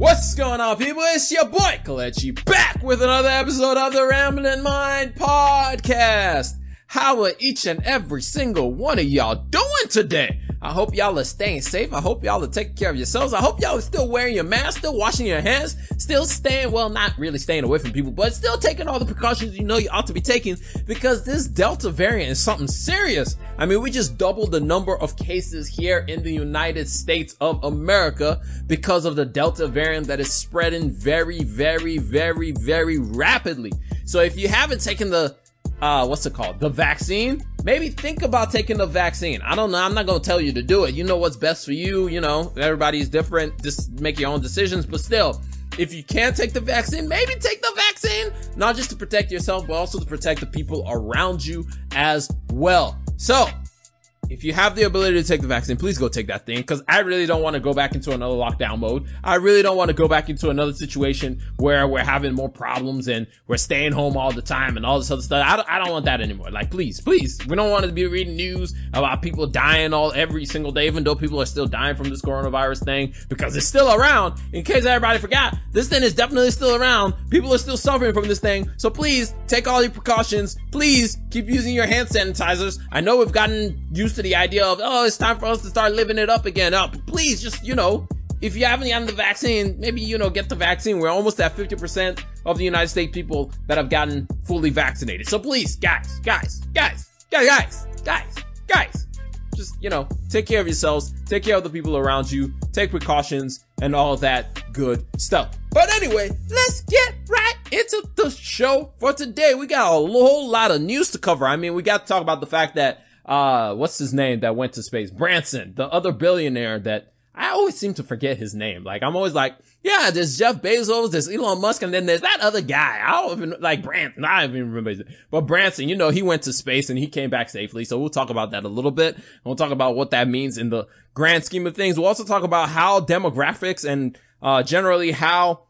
What's going on, people? It's your boy Kelechi back with another episode of the Rambling Mind Podcast. How are each and every single one of y'all doing today? I hope y'all are staying safe. I hope y'all are taking care of yourselves. I hope y'all are still wearing your mask, still washing your hands, still staying, well, not really staying away from people, but still taking all the precautions you know you ought to be taking because this Delta variant is something serious. I mean, we just doubled the number of cases here in the United States of America because of the Delta variant that is spreading very, very, very, very rapidly. So if you haven't taken the uh, what's it called? The vaccine. Maybe think about taking the vaccine. I don't know. I'm not going to tell you to do it. You know what's best for you. You know, everybody's different. Just make your own decisions. But still, if you can't take the vaccine, maybe take the vaccine. Not just to protect yourself, but also to protect the people around you as well. So, if you have the ability to take the vaccine, please go take that thing because I really don't want to go back into another lockdown mode. I really don't want to go back into another situation where we're having more problems and we're staying home all the time and all this other stuff. I don't, I don't want that anymore. Like, please, please, we don't want to be reading news about people dying all every single day, even though people are still dying from this coronavirus thing because it's still around. In case everybody forgot, this thing is definitely still around. People are still suffering from this thing. So please take all your precautions. Please keep using your hand sanitizers. I know we've gotten used to to the idea of, oh, it's time for us to start living it up again. Up, oh, please just, you know, if you haven't gotten the vaccine, maybe, you know, get the vaccine. We're almost at 50% of the United States people that have gotten fully vaccinated. So please, guys, guys, guys, guys, guys, guys, guys, just, you know, take care of yourselves, take care of the people around you, take precautions, and all that good stuff. But anyway, let's get right into the show for today. We got a whole lot of news to cover. I mean, we got to talk about the fact that uh, what's his name that went to space? Branson, the other billionaire that I always seem to forget his name. Like I'm always like, yeah, there's Jeff Bezos, there's Elon Musk, and then there's that other guy. I don't even like Branson. I don't even remember his name. But Branson, you know, he went to space and he came back safely. So we'll talk about that a little bit. We'll talk about what that means in the grand scheme of things. We'll also talk about how demographics and uh, generally how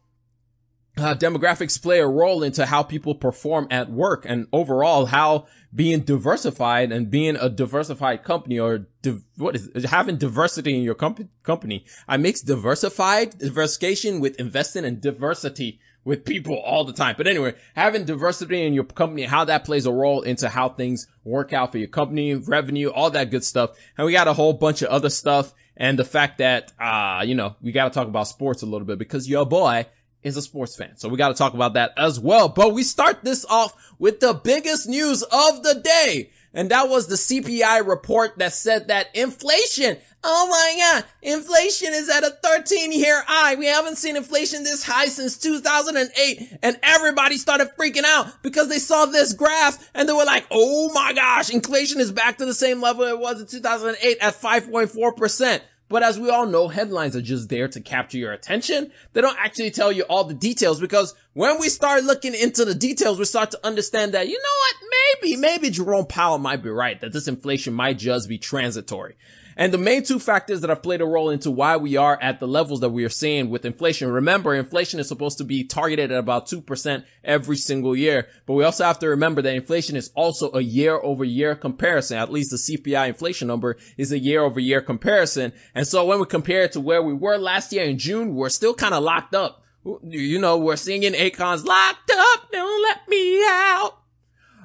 uh, demographics play a role into how people perform at work and overall how being diversified and being a diversified company or di- what is having diversity in your comp- company. I mix diversified diversification with investing and diversity with people all the time. But anyway, having diversity in your company, how that plays a role into how things work out for your company, revenue, all that good stuff. And we got a whole bunch of other stuff and the fact that, uh, you know, we got to talk about sports a little bit because your boy is a sports fan. So we got to talk about that as well. But we start this off with the biggest news of the day. And that was the CPI report that said that inflation, oh my god, inflation is at a 13 year high. We haven't seen inflation this high since 2008. And everybody started freaking out because they saw this graph and they were like, oh my gosh, inflation is back to the same level it was in 2008 at 5.4%. But as we all know, headlines are just there to capture your attention. They don't actually tell you all the details because when we start looking into the details, we start to understand that, you know what? Maybe, maybe Jerome Powell might be right that this inflation might just be transitory. And the main two factors that have played a role into why we are at the levels that we are seeing with inflation. Remember, inflation is supposed to be targeted at about 2% every single year. But we also have to remember that inflation is also a year over year comparison. At least the CPI inflation number is a year over year comparison. And so when we compare it to where we were last year in June, we're still kind of locked up. You know, we're singing Akon's locked up. Don't let me out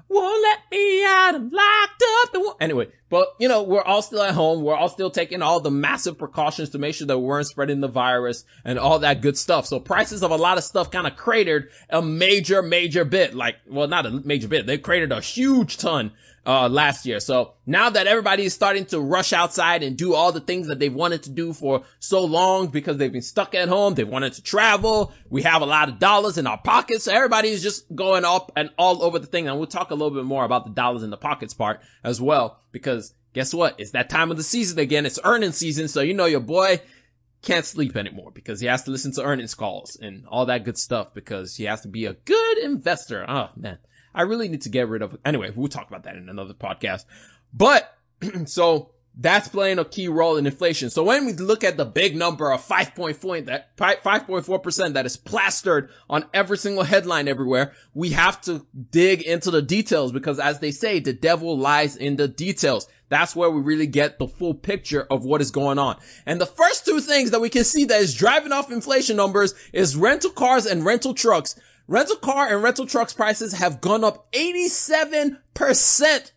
won't let me out. I'm locked up. Anyway, but you know, we're all still at home. We're all still taking all the massive precautions to make sure that we weren't spreading the virus and all that good stuff. So prices of a lot of stuff kind of cratered a major, major bit. Like, well, not a major bit. They cratered a huge ton uh, last year. So now that everybody is starting to rush outside and do all the things that they've wanted to do for so long because they've been stuck at home, they've wanted to travel. We have a lot of dollars in our pockets. So everybody is just going up and all over the thing. And we'll talk a little bit more about the dollars in the pockets part as well, because guess what? It's that time of the season again. It's earning season. So you know your boy can't sleep anymore because he has to listen to earnings calls and all that good stuff because he has to be a good investor. Oh man. I really need to get rid of. Anyway, we'll talk about that in another podcast. But so that's playing a key role in inflation. So when we look at the big number of 5.4 that 5.4% that is plastered on every single headline everywhere, we have to dig into the details because as they say, the devil lies in the details. That's where we really get the full picture of what is going on. And the first two things that we can see that is driving off inflation numbers is rental cars and rental trucks. Rental car and rental trucks prices have gone up 87%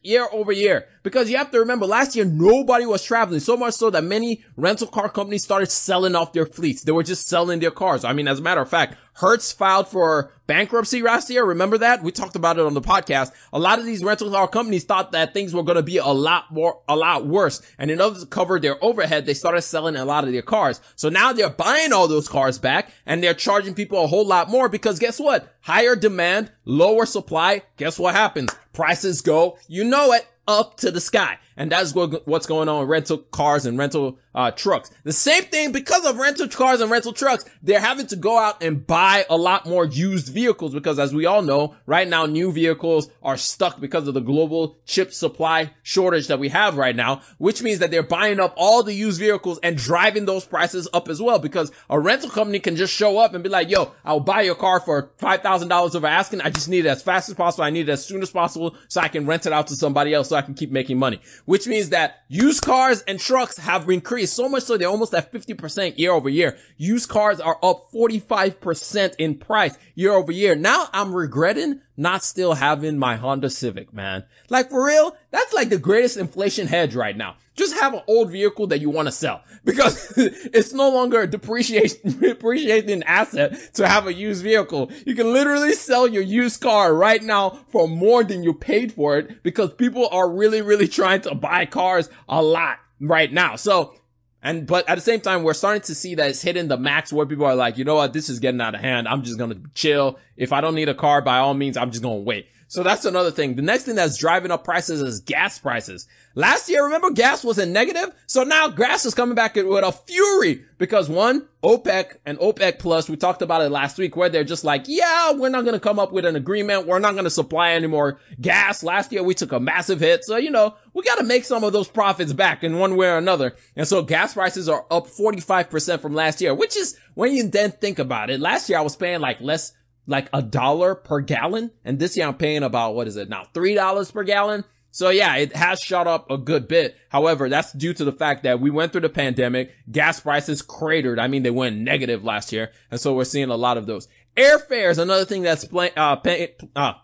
year over year. Because you have to remember last year, nobody was traveling so much so that many rental car companies started selling off their fleets. They were just selling their cars. I mean, as a matter of fact, Hertz filed for bankruptcy last year. Remember that? We talked about it on the podcast. A lot of these rental car companies thought that things were going to be a lot more, a lot worse. And in order to cover their overhead, they started selling a lot of their cars. So now they're buying all those cars back and they're charging people a whole lot more because guess what? Higher demand, lower supply. Guess what happens? Prices go, you know it, up to the sky. And that's what, what's going on with rental cars and rental uh, trucks. The same thing because of rental cars and rental trucks, they're having to go out and buy a lot more used vehicles because as we all know, right now new vehicles are stuck because of the global chip supply shortage that we have right now, which means that they're buying up all the used vehicles and driving those prices up as well because a rental company can just show up and be like, yo, I'll buy your car for $5,000 over asking. I just need it as fast as possible. I need it as soon as possible so I can rent it out to somebody else so I can keep making money, which means that used cars and trucks have increased so much so they're almost at 50% year over year. Used cars are up 45% in price year over year. Now I'm regretting not still having my Honda Civic, man. Like for real, that's like the greatest inflation hedge right now. Just have an old vehicle that you want to sell because it's no longer a depreciation, depreciating asset to have a used vehicle. You can literally sell your used car right now for more than you paid for it because people are really, really trying to buy cars a lot right now. So and, but at the same time, we're starting to see that it's hitting the max where people are like, you know what? This is getting out of hand. I'm just going to chill. If I don't need a car, by all means, I'm just going to wait. So that's another thing. The next thing that's driving up prices is gas prices. Last year, remember gas was in negative? So now gas is coming back with a fury because one, OPEC and OPEC plus, we talked about it last week where they're just like, yeah, we're not going to come up with an agreement. We're not going to supply any more gas. Last year we took a massive hit. So, you know, we got to make some of those profits back in one way or another. And so gas prices are up 45% from last year, which is when you then think about it. Last year I was paying like less like a dollar per gallon. And this year I'm paying about, what is it now? $3 per gallon. So yeah, it has shot up a good bit. However, that's due to the fact that we went through the pandemic. Gas prices cratered. I mean, they went negative last year. And so we're seeing a lot of those. Airfare is another thing that's playing, uh, pay, uh,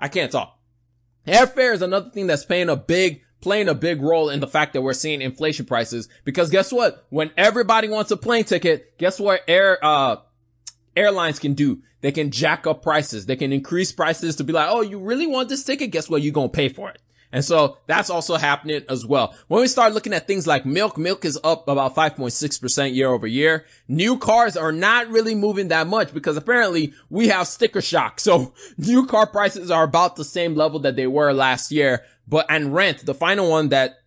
I can't talk. Airfare is another thing that's playing a big, playing a big role in the fact that we're seeing inflation prices. Because guess what? When everybody wants a plane ticket, guess what air, uh, airlines can do? They can jack up prices. They can increase prices to be like, oh, you really want this ticket? Guess what? You're going to pay for it. And so that's also happening as well. When we start looking at things like milk, milk is up about 5.6% year over year. New cars are not really moving that much because apparently we have sticker shock. So new car prices are about the same level that they were last year. But, and rent, the final one that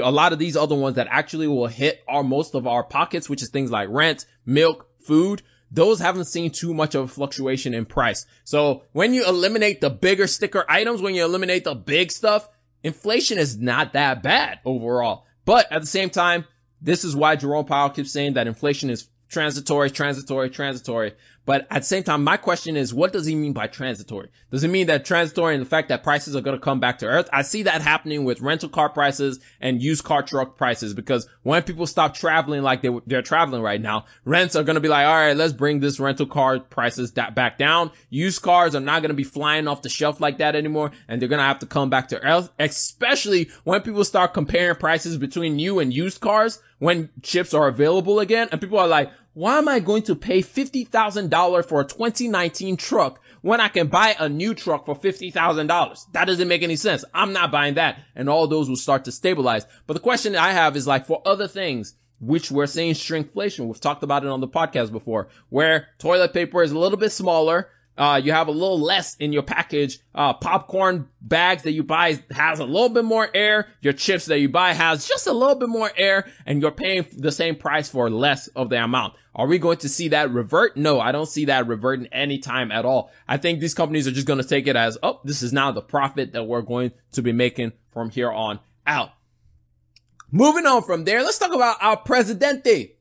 a lot of these other ones that actually will hit our most of our pockets, which is things like rent, milk, food those haven't seen too much of a fluctuation in price. So when you eliminate the bigger sticker items, when you eliminate the big stuff, inflation is not that bad overall. But at the same time, this is why Jerome Powell keeps saying that inflation is transitory, transitory, transitory. But at the same time, my question is, what does he mean by transitory? Does it mean that transitory and the fact that prices are going to come back to earth? I see that happening with rental car prices and used car truck prices because when people stop traveling like they, they're traveling right now, rents are going to be like, all right, let's bring this rental car prices back down. Used cars are not going to be flying off the shelf like that anymore. And they're going to have to come back to earth, especially when people start comparing prices between new and used cars when chips are available again. And people are like, why am I going to pay $50,000 for a 2019 truck when I can buy a new truck for $50,000? That doesn't make any sense. I'm not buying that. And all those will start to stabilize. But the question I have is like for other things, which we're seeing shrinkflation. We've talked about it on the podcast before, where toilet paper is a little bit smaller, uh, you have a little less in your package. Uh, popcorn bags that you buy has a little bit more air. Your chips that you buy has just a little bit more air and you're paying the same price for less of the amount. Are we going to see that revert? No, I don't see that reverting any time at all. I think these companies are just going to take it as, oh, this is now the profit that we're going to be making from here on out. Moving on from there, let's talk about our presidente,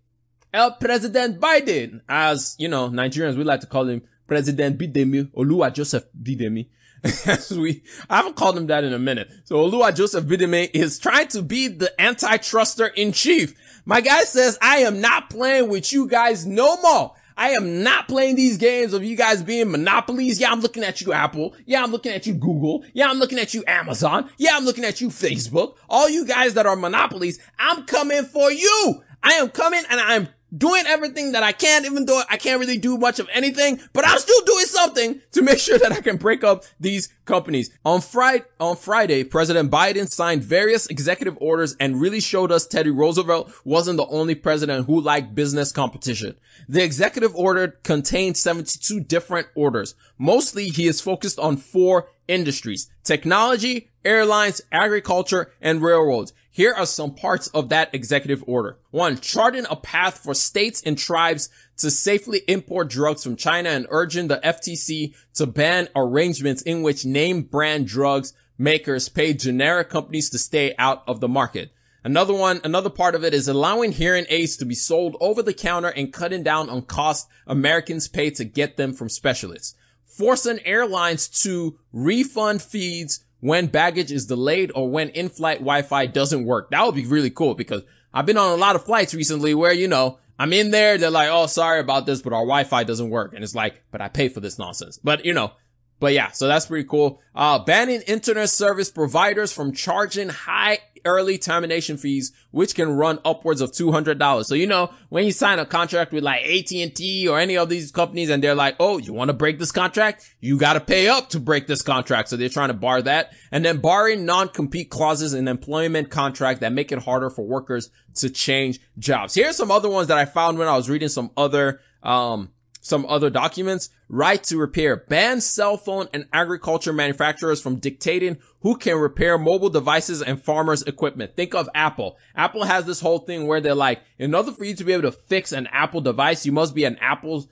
El President Biden. As, you know, Nigerians, we like to call him President Bidemi, Olua Joseph Bidemi. we, I haven't called him that in a minute. So Olua Joseph Bidime is trying to be the anti-truster in chief. My guy says, I am not playing with you guys no more. I am not playing these games of you guys being monopolies. Yeah, I'm looking at you, Apple. Yeah, I'm looking at you, Google. Yeah, I'm looking at you, Amazon. Yeah, I'm looking at you, Facebook. All you guys that are monopolies, I'm coming for you. I am coming and I'm doing everything that I can, even though I can't really do much of anything, but I'm still doing something to make sure that I can break up these companies. On Friday, on Friday, President Biden signed various executive orders and really showed us Teddy Roosevelt wasn't the only president who liked business competition. The executive order contained 72 different orders. Mostly he is focused on four industries, technology, airlines, agriculture, and railroads. Here are some parts of that executive order. One, charting a path for states and tribes to safely import drugs from China and urging the FTC to ban arrangements in which name brand drugs makers pay generic companies to stay out of the market. Another one, another part of it is allowing hearing aids to be sold over the counter and cutting down on costs Americans pay to get them from specialists. Forcing airlines to refund fees when baggage is delayed or when in-flight Wi-Fi doesn't work. That would be really cool because I've been on a lot of flights recently where, you know, I'm in there. They're like, Oh, sorry about this, but our Wi-Fi doesn't work. And it's like, but I pay for this nonsense. But you know, but yeah, so that's pretty cool. Uh, banning internet service providers from charging high early termination fees, which can run upwards of $200. So, you know, when you sign a contract with like AT&T or any of these companies and they're like, oh, you want to break this contract? You got to pay up to break this contract. So they're trying to bar that. And then barring non-compete clauses in employment contract that make it harder for workers to change jobs. Here's some other ones that I found when I was reading some other, um, some other documents. Right to repair. Ban cell phone and agriculture manufacturers from dictating who can repair mobile devices and farmers equipment. Think of Apple. Apple has this whole thing where they're like, in order for you to be able to fix an Apple device, you must be an Apple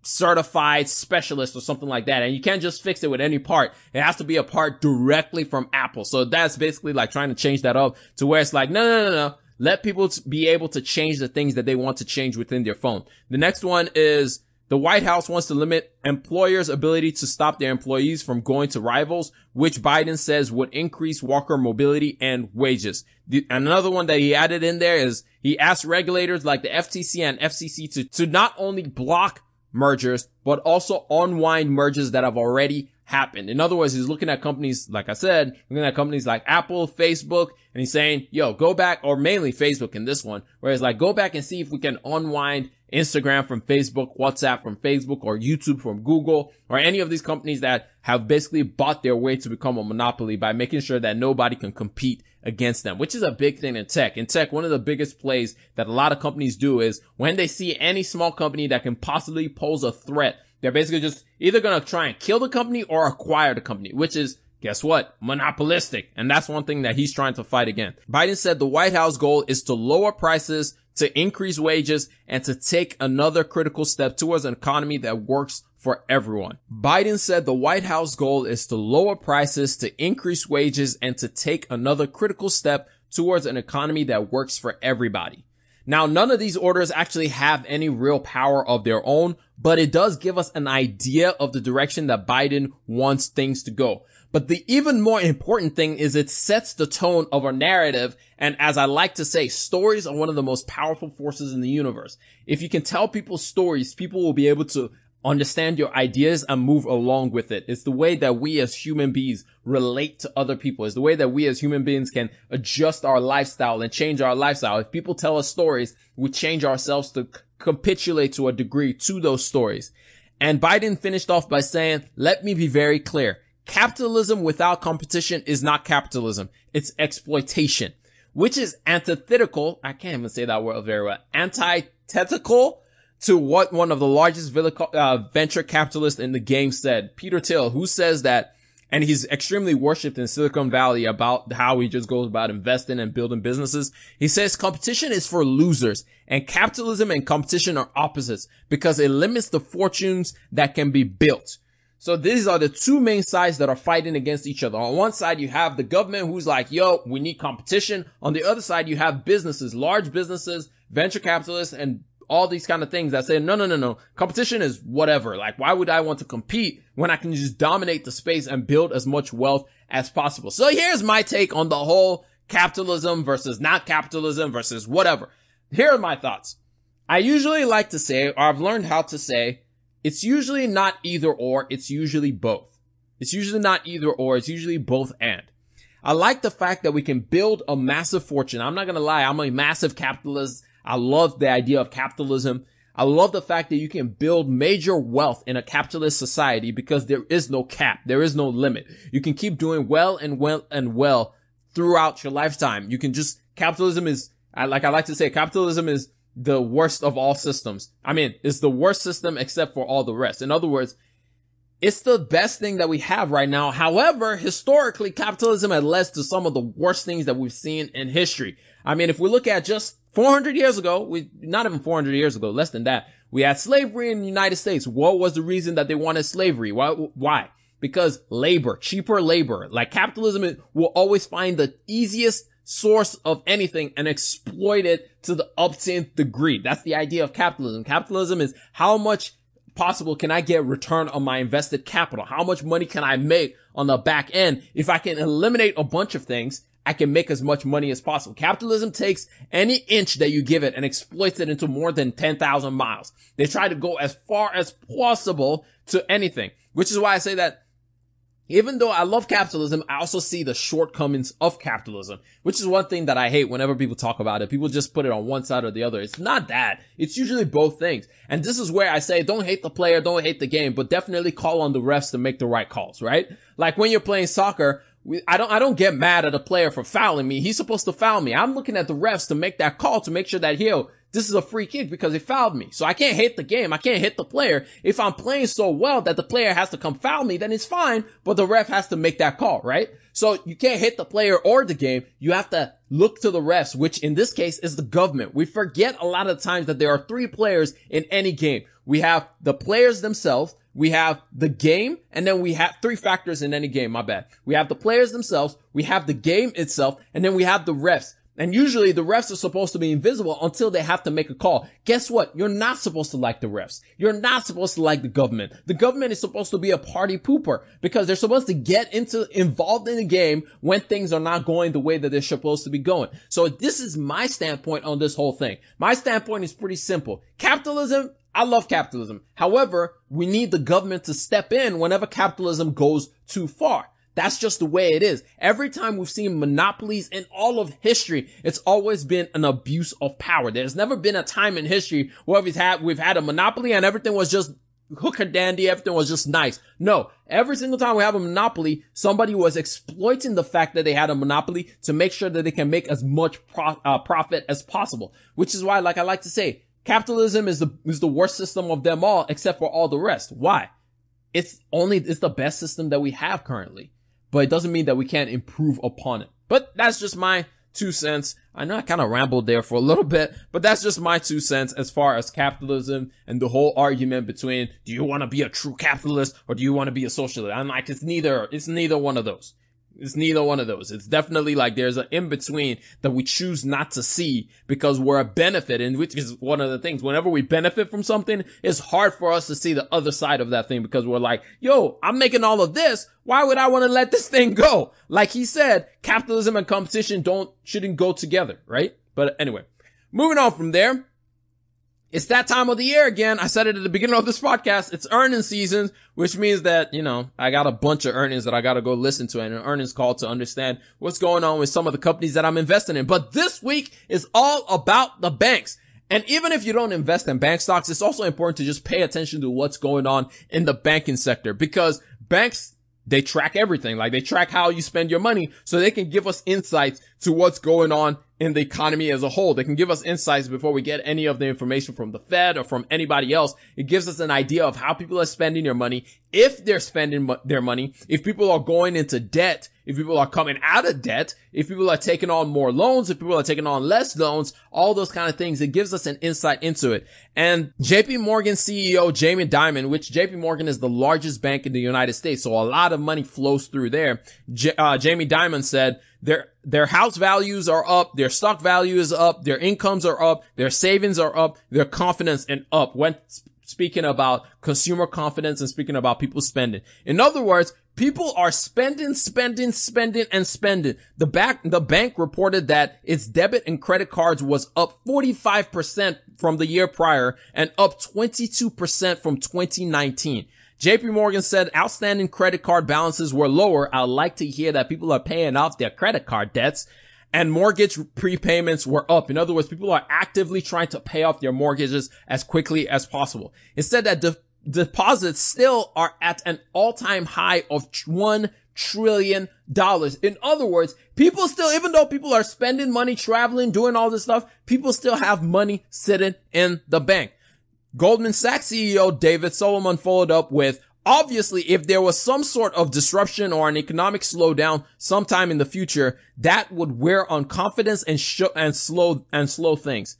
certified specialist or something like that. And you can't just fix it with any part. It has to be a part directly from Apple. So that's basically like trying to change that up to where it's like, no, no, no, no. Let people be able to change the things that they want to change within their phone. The next one is the White House wants to limit employers' ability to stop their employees from going to rivals, which Biden says would increase worker mobility and wages. The, another one that he added in there is he asked regulators like the FTC and FCC to, to not only block mergers, but also unwind mergers that have already happened. In other words, he's looking at companies, like I said, looking at companies like Apple, Facebook, and he's saying, yo, go back, or mainly Facebook in this one, where it's like, go back and see if we can unwind Instagram from Facebook, WhatsApp from Facebook, or YouTube from Google, or any of these companies that have basically bought their way to become a monopoly by making sure that nobody can compete against them, which is a big thing in tech. In tech, one of the biggest plays that a lot of companies do is when they see any small company that can possibly pose a threat, they're basically just either going to try and kill the company or acquire the company, which is Guess what? Monopolistic. And that's one thing that he's trying to fight against. Biden said the White House goal is to lower prices to increase wages and to take another critical step towards an economy that works for everyone. Biden said the White House goal is to lower prices, to increase wages, and to take another critical step towards an economy that works for everybody. Now, none of these orders actually have any real power of their own, but it does give us an idea of the direction that Biden wants things to go. But the even more important thing is it sets the tone of our narrative. And as I like to say, stories are one of the most powerful forces in the universe. If you can tell people stories, people will be able to understand your ideas and move along with it. It's the way that we as human beings relate to other people. It's the way that we as human beings can adjust our lifestyle and change our lifestyle. If people tell us stories, we change ourselves to capitulate to a degree to those stories. And Biden finished off by saying, let me be very clear. Capitalism without competition is not capitalism. It's exploitation, which is antithetical. I can't even say that word very well. Antithetical to what one of the largest uh, venture capitalists in the game said, Peter Thiel, who says that, and he's extremely worshipped in Silicon Valley about how he just goes about investing and building businesses. He says competition is for losers and capitalism and competition are opposites because it limits the fortunes that can be built. So these are the two main sides that are fighting against each other. On one side, you have the government who's like, yo, we need competition. On the other side, you have businesses, large businesses, venture capitalists, and all these kind of things that say, no, no, no, no, competition is whatever. Like, why would I want to compete when I can just dominate the space and build as much wealth as possible? So here's my take on the whole capitalism versus not capitalism versus whatever. Here are my thoughts. I usually like to say, or I've learned how to say, it's usually not either or, it's usually both. It's usually not either or, it's usually both and. I like the fact that we can build a massive fortune. I'm not gonna lie, I'm a massive capitalist. I love the idea of capitalism. I love the fact that you can build major wealth in a capitalist society because there is no cap. There is no limit. You can keep doing well and well and well throughout your lifetime. You can just, capitalism is, like, I like to say capitalism is the worst of all systems. I mean, it's the worst system except for all the rest. In other words, it's the best thing that we have right now. However, historically, capitalism has led to some of the worst things that we've seen in history. I mean, if we look at just 400 years ago, we, not even 400 years ago, less than that, we had slavery in the United States. What was the reason that they wanted slavery? Why? Why? Because labor, cheaper labor, like capitalism will always find the easiest source of anything and exploit it to the upteenth degree. That's the idea of capitalism. Capitalism is how much possible can I get return on my invested capital? How much money can I make on the back end? If I can eliminate a bunch of things I can make as much money as possible. Capitalism takes any inch that you give it and exploits it into more than 10,000 miles. They try to go as far as possible to anything, which is why I say that even though I love capitalism, I also see the shortcomings of capitalism, which is one thing that I hate whenever people talk about it. People just put it on one side or the other. It's not that. It's usually both things. And this is where I say don't hate the player, don't hate the game, but definitely call on the refs to make the right calls, right? Like when you're playing soccer, I don't, I don't get mad at a player for fouling me. He's supposed to foul me. I'm looking at the refs to make that call to make sure that, yo, this is a free kick because he fouled me. So I can't hit the game. I can't hit the player. If I'm playing so well that the player has to come foul me, then it's fine, but the ref has to make that call, right? So you can't hit the player or the game. You have to look to the refs, which in this case is the government. We forget a lot of times that there are three players in any game. We have the players themselves, we have the game, and then we have three factors in any game, my bad. We have the players themselves, we have the game itself, and then we have the refs. And usually the refs are supposed to be invisible until they have to make a call. Guess what? You're not supposed to like the refs. You're not supposed to like the government. The government is supposed to be a party pooper because they're supposed to get into involved in the game when things are not going the way that they're supposed to be going. So this is my standpoint on this whole thing. My standpoint is pretty simple. Capitalism I love capitalism. However, we need the government to step in whenever capitalism goes too far. That's just the way it is. Every time we've seen monopolies in all of history, it's always been an abuse of power. There's never been a time in history where we've had, we've had a monopoly and everything was just hook and dandy. Everything was just nice. No, every single time we have a monopoly, somebody was exploiting the fact that they had a monopoly to make sure that they can make as much pro- uh, profit as possible. Which is why, like I like to say, Capitalism is the, is the worst system of them all, except for all the rest. Why? It's only, it's the best system that we have currently, but it doesn't mean that we can't improve upon it. But that's just my two cents. I know I kind of rambled there for a little bit, but that's just my two cents as far as capitalism and the whole argument between do you want to be a true capitalist or do you want to be a socialist? I'm like, it's neither, it's neither one of those. It's neither one of those. It's definitely like there's an in between that we choose not to see because we're a benefit and which is one of the things. Whenever we benefit from something, it's hard for us to see the other side of that thing because we're like, yo, I'm making all of this. Why would I want to let this thing go? Like he said, capitalism and competition don't, shouldn't go together, right? But anyway, moving on from there. It's that time of the year again. I said it at the beginning of this podcast. It's earnings season, which means that, you know, I got a bunch of earnings that I got to go listen to and an earnings call to understand what's going on with some of the companies that I'm investing in. But this week is all about the banks. And even if you don't invest in bank stocks, it's also important to just pay attention to what's going on in the banking sector because banks they track everything. Like they track how you spend your money so they can give us insights to what's going on in the economy as a whole. They can give us insights before we get any of the information from the Fed or from anybody else. It gives us an idea of how people are spending their money if they're spending their money, if people are going into debt, if people are coming out of debt, if people are taking on more loans, if people are taking on less loans, all those kind of things, it gives us an insight into it. And JP Morgan CEO Jamie Dimon, which JP Morgan is the largest bank in the United States, so a lot of money flows through there. J- uh, Jamie Dimon said their their house values are up, their stock value is up, their incomes are up, their savings are up, their confidence and up when speaking about consumer confidence and speaking about people spending. In other words, people are spending, spending, spending, and spending. The back, the bank reported that its debit and credit cards was up 45% from the year prior and up 22% from 2019. JP Morgan said outstanding credit card balances were lower. I like to hear that people are paying off their credit card debts and mortgage prepayments were up. In other words, people are actively trying to pay off their mortgages as quickly as possible. Instead, that de- deposits still are at an all-time high of one trillion dollars. In other words, people still, even though people are spending money, traveling, doing all this stuff, people still have money sitting in the bank. Goldman Sachs CEO David Solomon followed up with, Obviously, if there was some sort of disruption or an economic slowdown sometime in the future, that would wear on confidence and sh- and slow and slow things.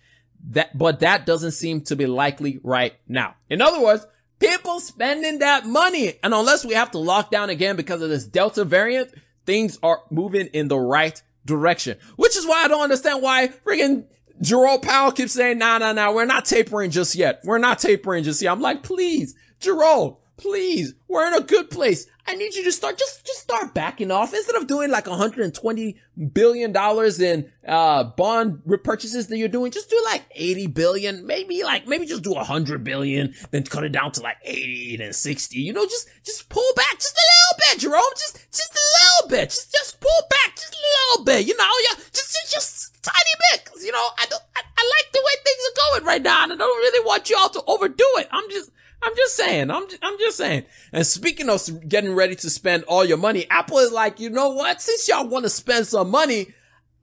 That, but that doesn't seem to be likely right now. In other words, people spending that money, and unless we have to lock down again because of this Delta variant, things are moving in the right direction. Which is why I don't understand why friggin' Jerome Powell keeps saying, nah, nah, nah, we're not tapering just yet. We're not tapering just yet. I'm like, please, Jerome, Please, we're in a good place. I need you to start, just, just start backing off instead of doing like 120 billion dollars in, uh, bond repurchases that you're doing. Just do like 80 billion, maybe like, maybe just do 100 billion, then cut it down to like 80 and 60. You know, just, just pull back just a little bit, Jerome. Just, just a little bit. Just, just pull back just a little bit. You know, yeah, just, just, just tiny bit. Cause you know, I don't, I, I like the way things are going right now and I don't really want y'all to overdo it. I'm just, I'm just saying. I'm I'm just saying. And speaking of getting ready to spend all your money, Apple is like, you know what? Since y'all want to spend some money,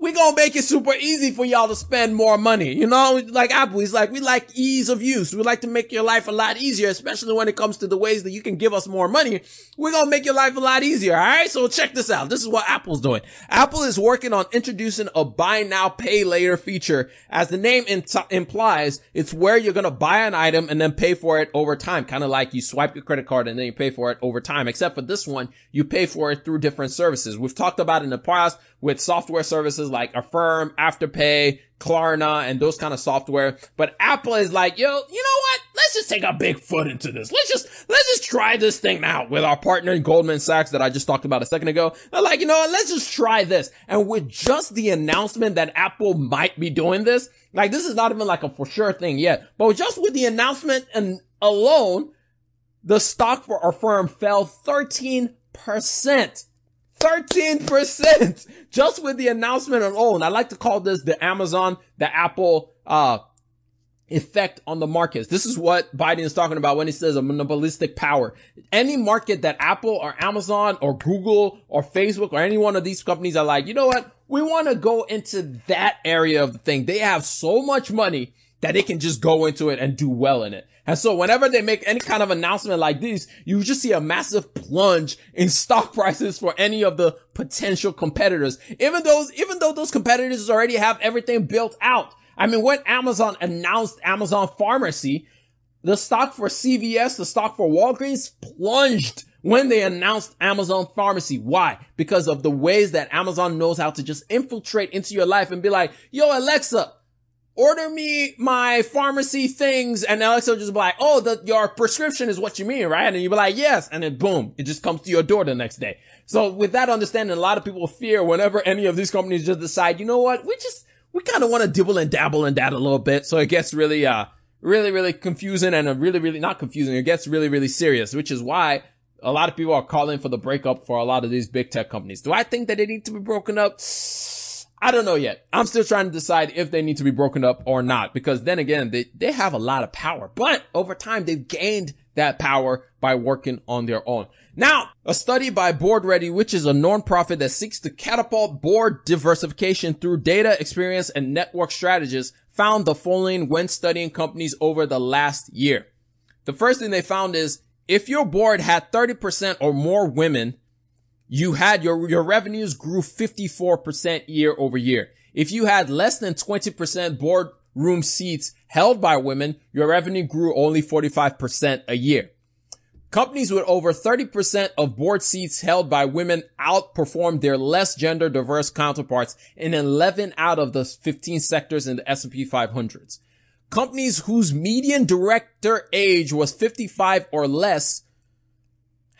we gonna make it super easy for y'all to spend more money. You know, like Apple, he's like, we like ease of use. We like to make your life a lot easier, especially when it comes to the ways that you can give us more money. We're gonna make your life a lot easier. All right. So check this out. This is what Apple's doing. Apple is working on introducing a buy now, pay later feature. As the name implies, it's where you're gonna buy an item and then pay for it over time. Kind of like you swipe your credit card and then you pay for it over time. Except for this one, you pay for it through different services. We've talked about in the past with software services like Affirm, Afterpay, Klarna, and those kind of software. But Apple is like, yo, you know what? Let's just take a big foot into this. Let's just, let's just try this thing out with our partner Goldman Sachs that I just talked about a second ago. They're like, you know what? Let's just try this. And with just the announcement that Apple might be doing this, like this is not even like a for sure thing yet, but just with the announcement and alone, the stock for Affirm fell 13%. 13% just with the announcement alone. I like to call this the Amazon, the Apple, uh, effect on the markets. This is what Biden is talking about when he says a monopolistic power. Any market that Apple or Amazon or Google or Facebook or any one of these companies are like, you know what? We want to go into that area of the thing. They have so much money that they can just go into it and do well in it. And so whenever they make any kind of announcement like this, you just see a massive plunge in stock prices for any of the potential competitors. Even though, even though those competitors already have everything built out. I mean, when Amazon announced Amazon Pharmacy, the stock for CVS, the stock for Walgreens plunged when they announced Amazon Pharmacy. Why? Because of the ways that Amazon knows how to just infiltrate into your life and be like, yo, Alexa, order me my pharmacy things and Alexa will just be like, oh, the, your prescription is what you mean, right? And you'll be like, yes. And then boom, it just comes to your door the next day. So with that understanding, a lot of people fear whenever any of these companies just decide, you know what? We just, we kind of want to dibble and dabble in that a little bit. So it gets really, uh, really, really confusing and really, really not confusing. It gets really, really serious, which is why a lot of people are calling for the breakup for a lot of these big tech companies. Do I think that they need to be broken up? I don't know yet. I'm still trying to decide if they need to be broken up or not, because then again, they, they have a lot of power, but over time they've gained that power by working on their own. Now, a study by Board Ready, which is a nonprofit that seeks to catapult board diversification through data experience and network strategies, found the following when studying companies over the last year. The first thing they found is if your board had 30% or more women, you had your, your revenues grew 54% year over year. If you had less than 20% boardroom seats held by women, your revenue grew only 45% a year. Companies with over 30% of board seats held by women outperformed their less gender diverse counterparts in 11 out of the 15 sectors in the S&P 500s. Companies whose median director age was 55 or less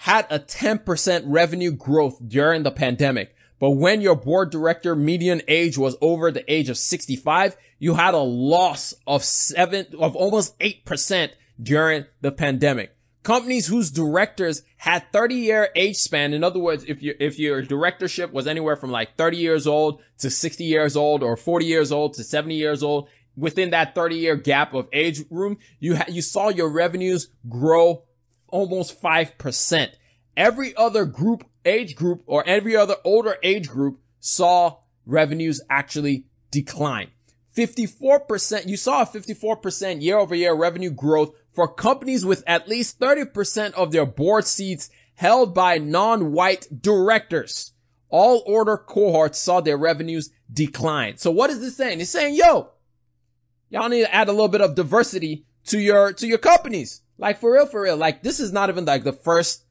had a 10% revenue growth during the pandemic. But when your board director median age was over the age of 65, you had a loss of seven, of almost 8% during the pandemic companies whose directors had 30 year age span. In other words, if you, if your directorship was anywhere from like 30 years old to 60 years old or 40 years old to 70 years old, within that 30 year gap of age room, you ha- you saw your revenues grow almost 5%. Every other group, age group or every other older age group saw revenues actually decline. 54%, you saw a 54% year over year revenue growth for companies with at least 30% of their board seats held by non-white directors. All order cohorts saw their revenues decline. So what is this saying? It's saying, yo, y'all need to add a little bit of diversity to your, to your companies. Like for real, for real. Like this is not even like the first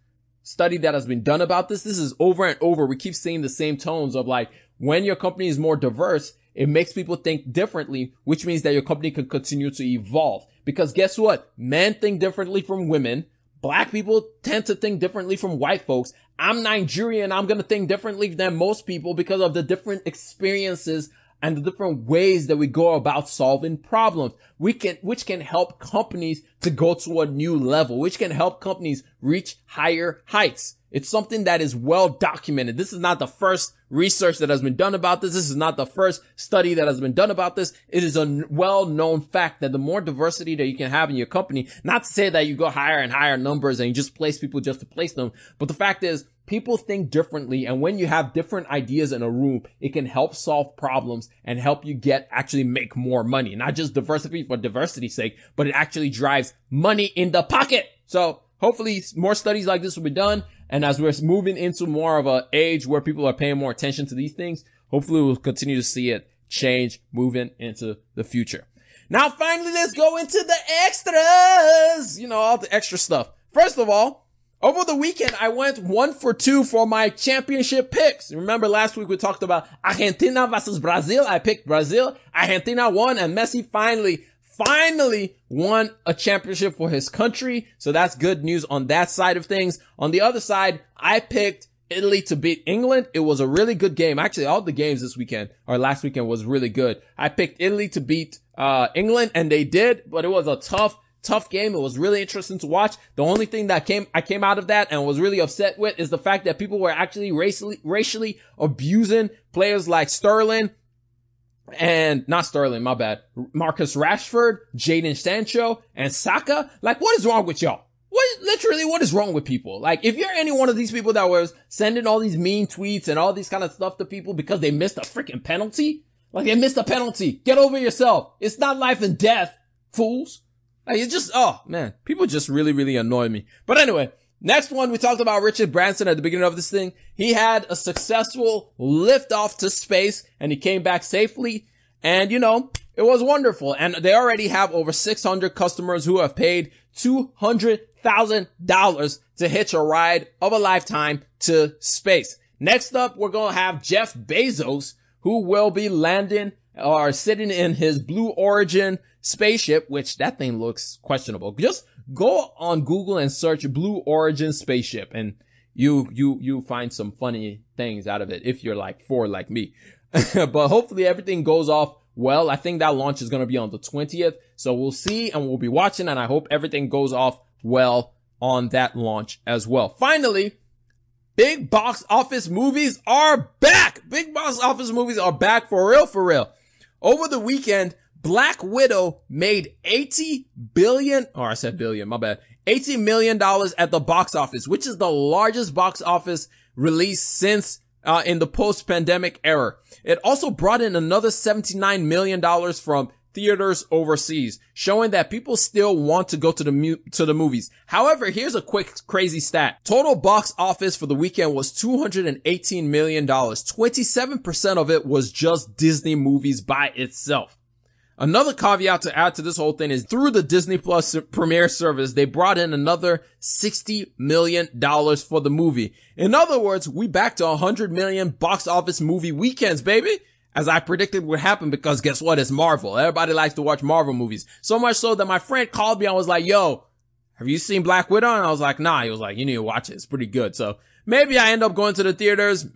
study that has been done about this. This is over and over. We keep seeing the same tones of like when your company is more diverse, it makes people think differently, which means that your company can continue to evolve. Because guess what? Men think differently from women. Black people tend to think differently from white folks. I'm Nigerian. I'm going to think differently than most people because of the different experiences and the different ways that we go about solving problems. We can, which can help companies to go to a new level, which can help companies reach higher heights. It's something that is well documented. This is not the first research that has been done about this. This is not the first study that has been done about this. It is a well-known fact that the more diversity that you can have in your company, not to say that you go higher and higher numbers and you just place people just to place them, but the fact is people think differently. And when you have different ideas in a room, it can help solve problems and help you get actually make more money, not just diversity for diversity's sake, but it actually drives money in the pocket. So hopefully more studies like this will be done. And as we're moving into more of an age where people are paying more attention to these things, hopefully we'll continue to see it change moving into the future. Now finally, let's go into the extras. You know, all the extra stuff. First of all, over the weekend, I went one for two for my championship picks. Remember last week we talked about Argentina versus Brazil. I picked Brazil. Argentina won and Messi finally finally won a championship for his country. So that's good news on that side of things. On the other side, I picked Italy to beat England. It was a really good game. Actually, all the games this weekend or last weekend was really good. I picked Italy to beat, uh, England and they did, but it was a tough, tough game. It was really interesting to watch. The only thing that came, I came out of that and was really upset with is the fact that people were actually racially, racially abusing players like Sterling and not Sterling, my bad. Marcus Rashford, Jadon Sancho, and Saka. Like, what is wrong with y'all? What, literally, what is wrong with people? Like, if you're any one of these people that was sending all these mean tweets and all these kind of stuff to people because they missed a freaking penalty, like they missed a penalty, get over yourself. It's not life and death, fools. Like, it's just, oh man, people just really, really annoy me. But anyway, Next one, we talked about Richard Branson at the beginning of this thing. He had a successful liftoff to space and he came back safely. And you know, it was wonderful. And they already have over 600 customers who have paid $200,000 to hitch a ride of a lifetime to space. Next up, we're going to have Jeff Bezos who will be landing or sitting in his Blue Origin spaceship, which that thing looks questionable. Just go on Google and search Blue Origin spaceship and you, you, you find some funny things out of it if you're like four like me. but hopefully everything goes off well. I think that launch is going to be on the 20th. So we'll see and we'll be watching and I hope everything goes off well on that launch as well. Finally, big box office movies are back. Big box office movies are back for real, for real. Over the weekend, Black Widow made 80 billion, or I said billion, my bad, 80 million dollars at the box office, which is the largest box office release since uh, in the post-pandemic era. It also brought in another $79 million from theaters overseas, showing that people still want to go to the mu- to the movies. However, here's a quick crazy stat. Total box office for the weekend was 218 million dollars. 27% of it was just Disney movies by itself. Another caveat to add to this whole thing is through the Disney Plus premiere service, they brought in another $60 million for the movie. In other words, we back to 100 million box office movie weekends, baby as I predicted would happen because guess what? It's Marvel. Everybody likes to watch Marvel movies. So much so that my friend called me and was like, yo, have you seen Black Widow? And I was like, nah. He was like, you need to watch it. It's pretty good. So maybe I end up going to the theaters.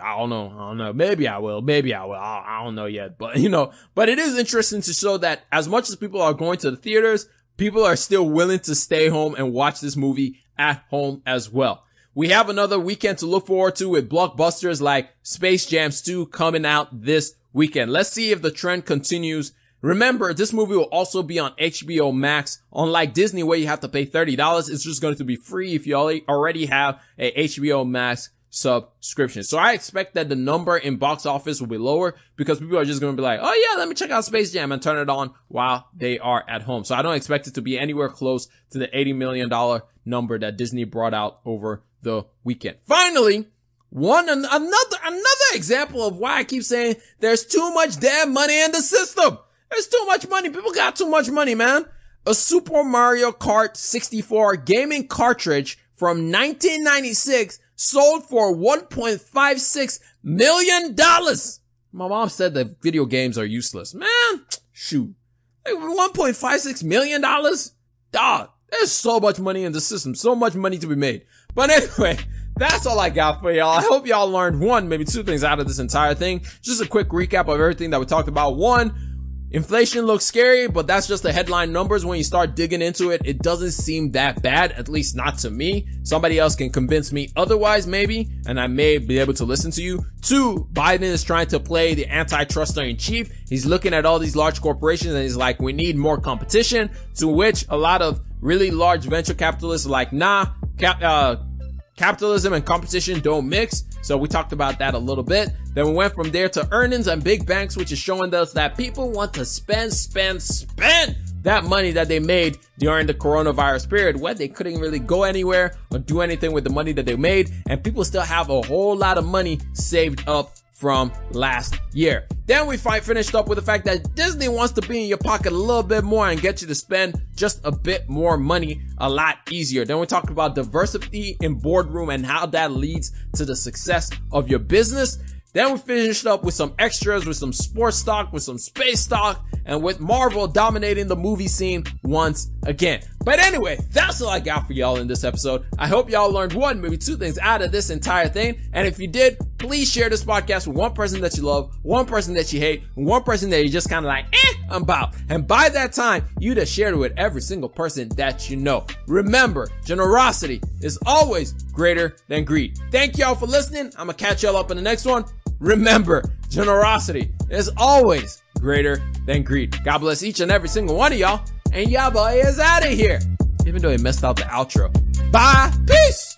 I don't know. I don't know. Maybe I will. Maybe I will. I don't know yet. But you know, but it is interesting to show that as much as people are going to the theaters, people are still willing to stay home and watch this movie at home as well. We have another weekend to look forward to with blockbusters like Space Jams 2 coming out this weekend. Let's see if the trend continues. Remember, this movie will also be on HBO Max. Unlike Disney where you have to pay $30, it's just going to be free if you already have a HBO Max subscription. So I expect that the number in box office will be lower because people are just going to be like, oh yeah, let me check out Space Jam and turn it on while they are at home. So I don't expect it to be anywhere close to the $80 million number that Disney brought out over the weekend. Finally, one another another example of why I keep saying there's too much damn money in the system. There's too much money. People got too much money, man. A Super Mario Kart 64 gaming cartridge from 1996 sold for 1.56 million dollars. My mom said that video games are useless. Man, shoot. 1.56 million dollars? Dog, there's so much money in the system, so much money to be made. But anyway, that's all I got for y'all. I hope y'all learned one, maybe two things out of this entire thing. Just a quick recap of everything that we talked about. One, inflation looks scary, but that's just the headline numbers. When you start digging into it, it doesn't seem that bad, at least not to me. Somebody else can convince me otherwise, maybe, and I may be able to listen to you. Two, Biden is trying to play the antitrust in chief. He's looking at all these large corporations and he's like, we need more competition, to which a lot of really large venture capitalists are like, nah, cap, uh, capitalism and competition don't mix. So we talked about that a little bit. Then we went from there to earnings and big banks, which is showing us that people want to spend, spend, spend that money that they made during the coronavirus period where they couldn't really go anywhere or do anything with the money that they made. And people still have a whole lot of money saved up from last year. Then we finished up with the fact that Disney wants to be in your pocket a little bit more and get you to spend just a bit more money a lot easier. Then we talked about diversity in boardroom and how that leads to the success of your business. Then we finished up with some extras, with some sports stock, with some space stock, and with Marvel dominating the movie scene once again. But anyway, that's all I got for y'all in this episode. I hope y'all learned one, maybe two things out of this entire thing. And if you did, please share this podcast with one person that you love, one person that you hate, and one person that you just kind of like, eh, I'm about. And by that time, you'd have shared it with every single person that you know. Remember, generosity is always greater than greed. Thank y'all for listening. I'm gonna catch y'all up in the next one. Remember, generosity is always greater than greed. God bless each and every single one of y'all. And y'all boy is out of here. Even though he messed out the outro. Bye. Peace.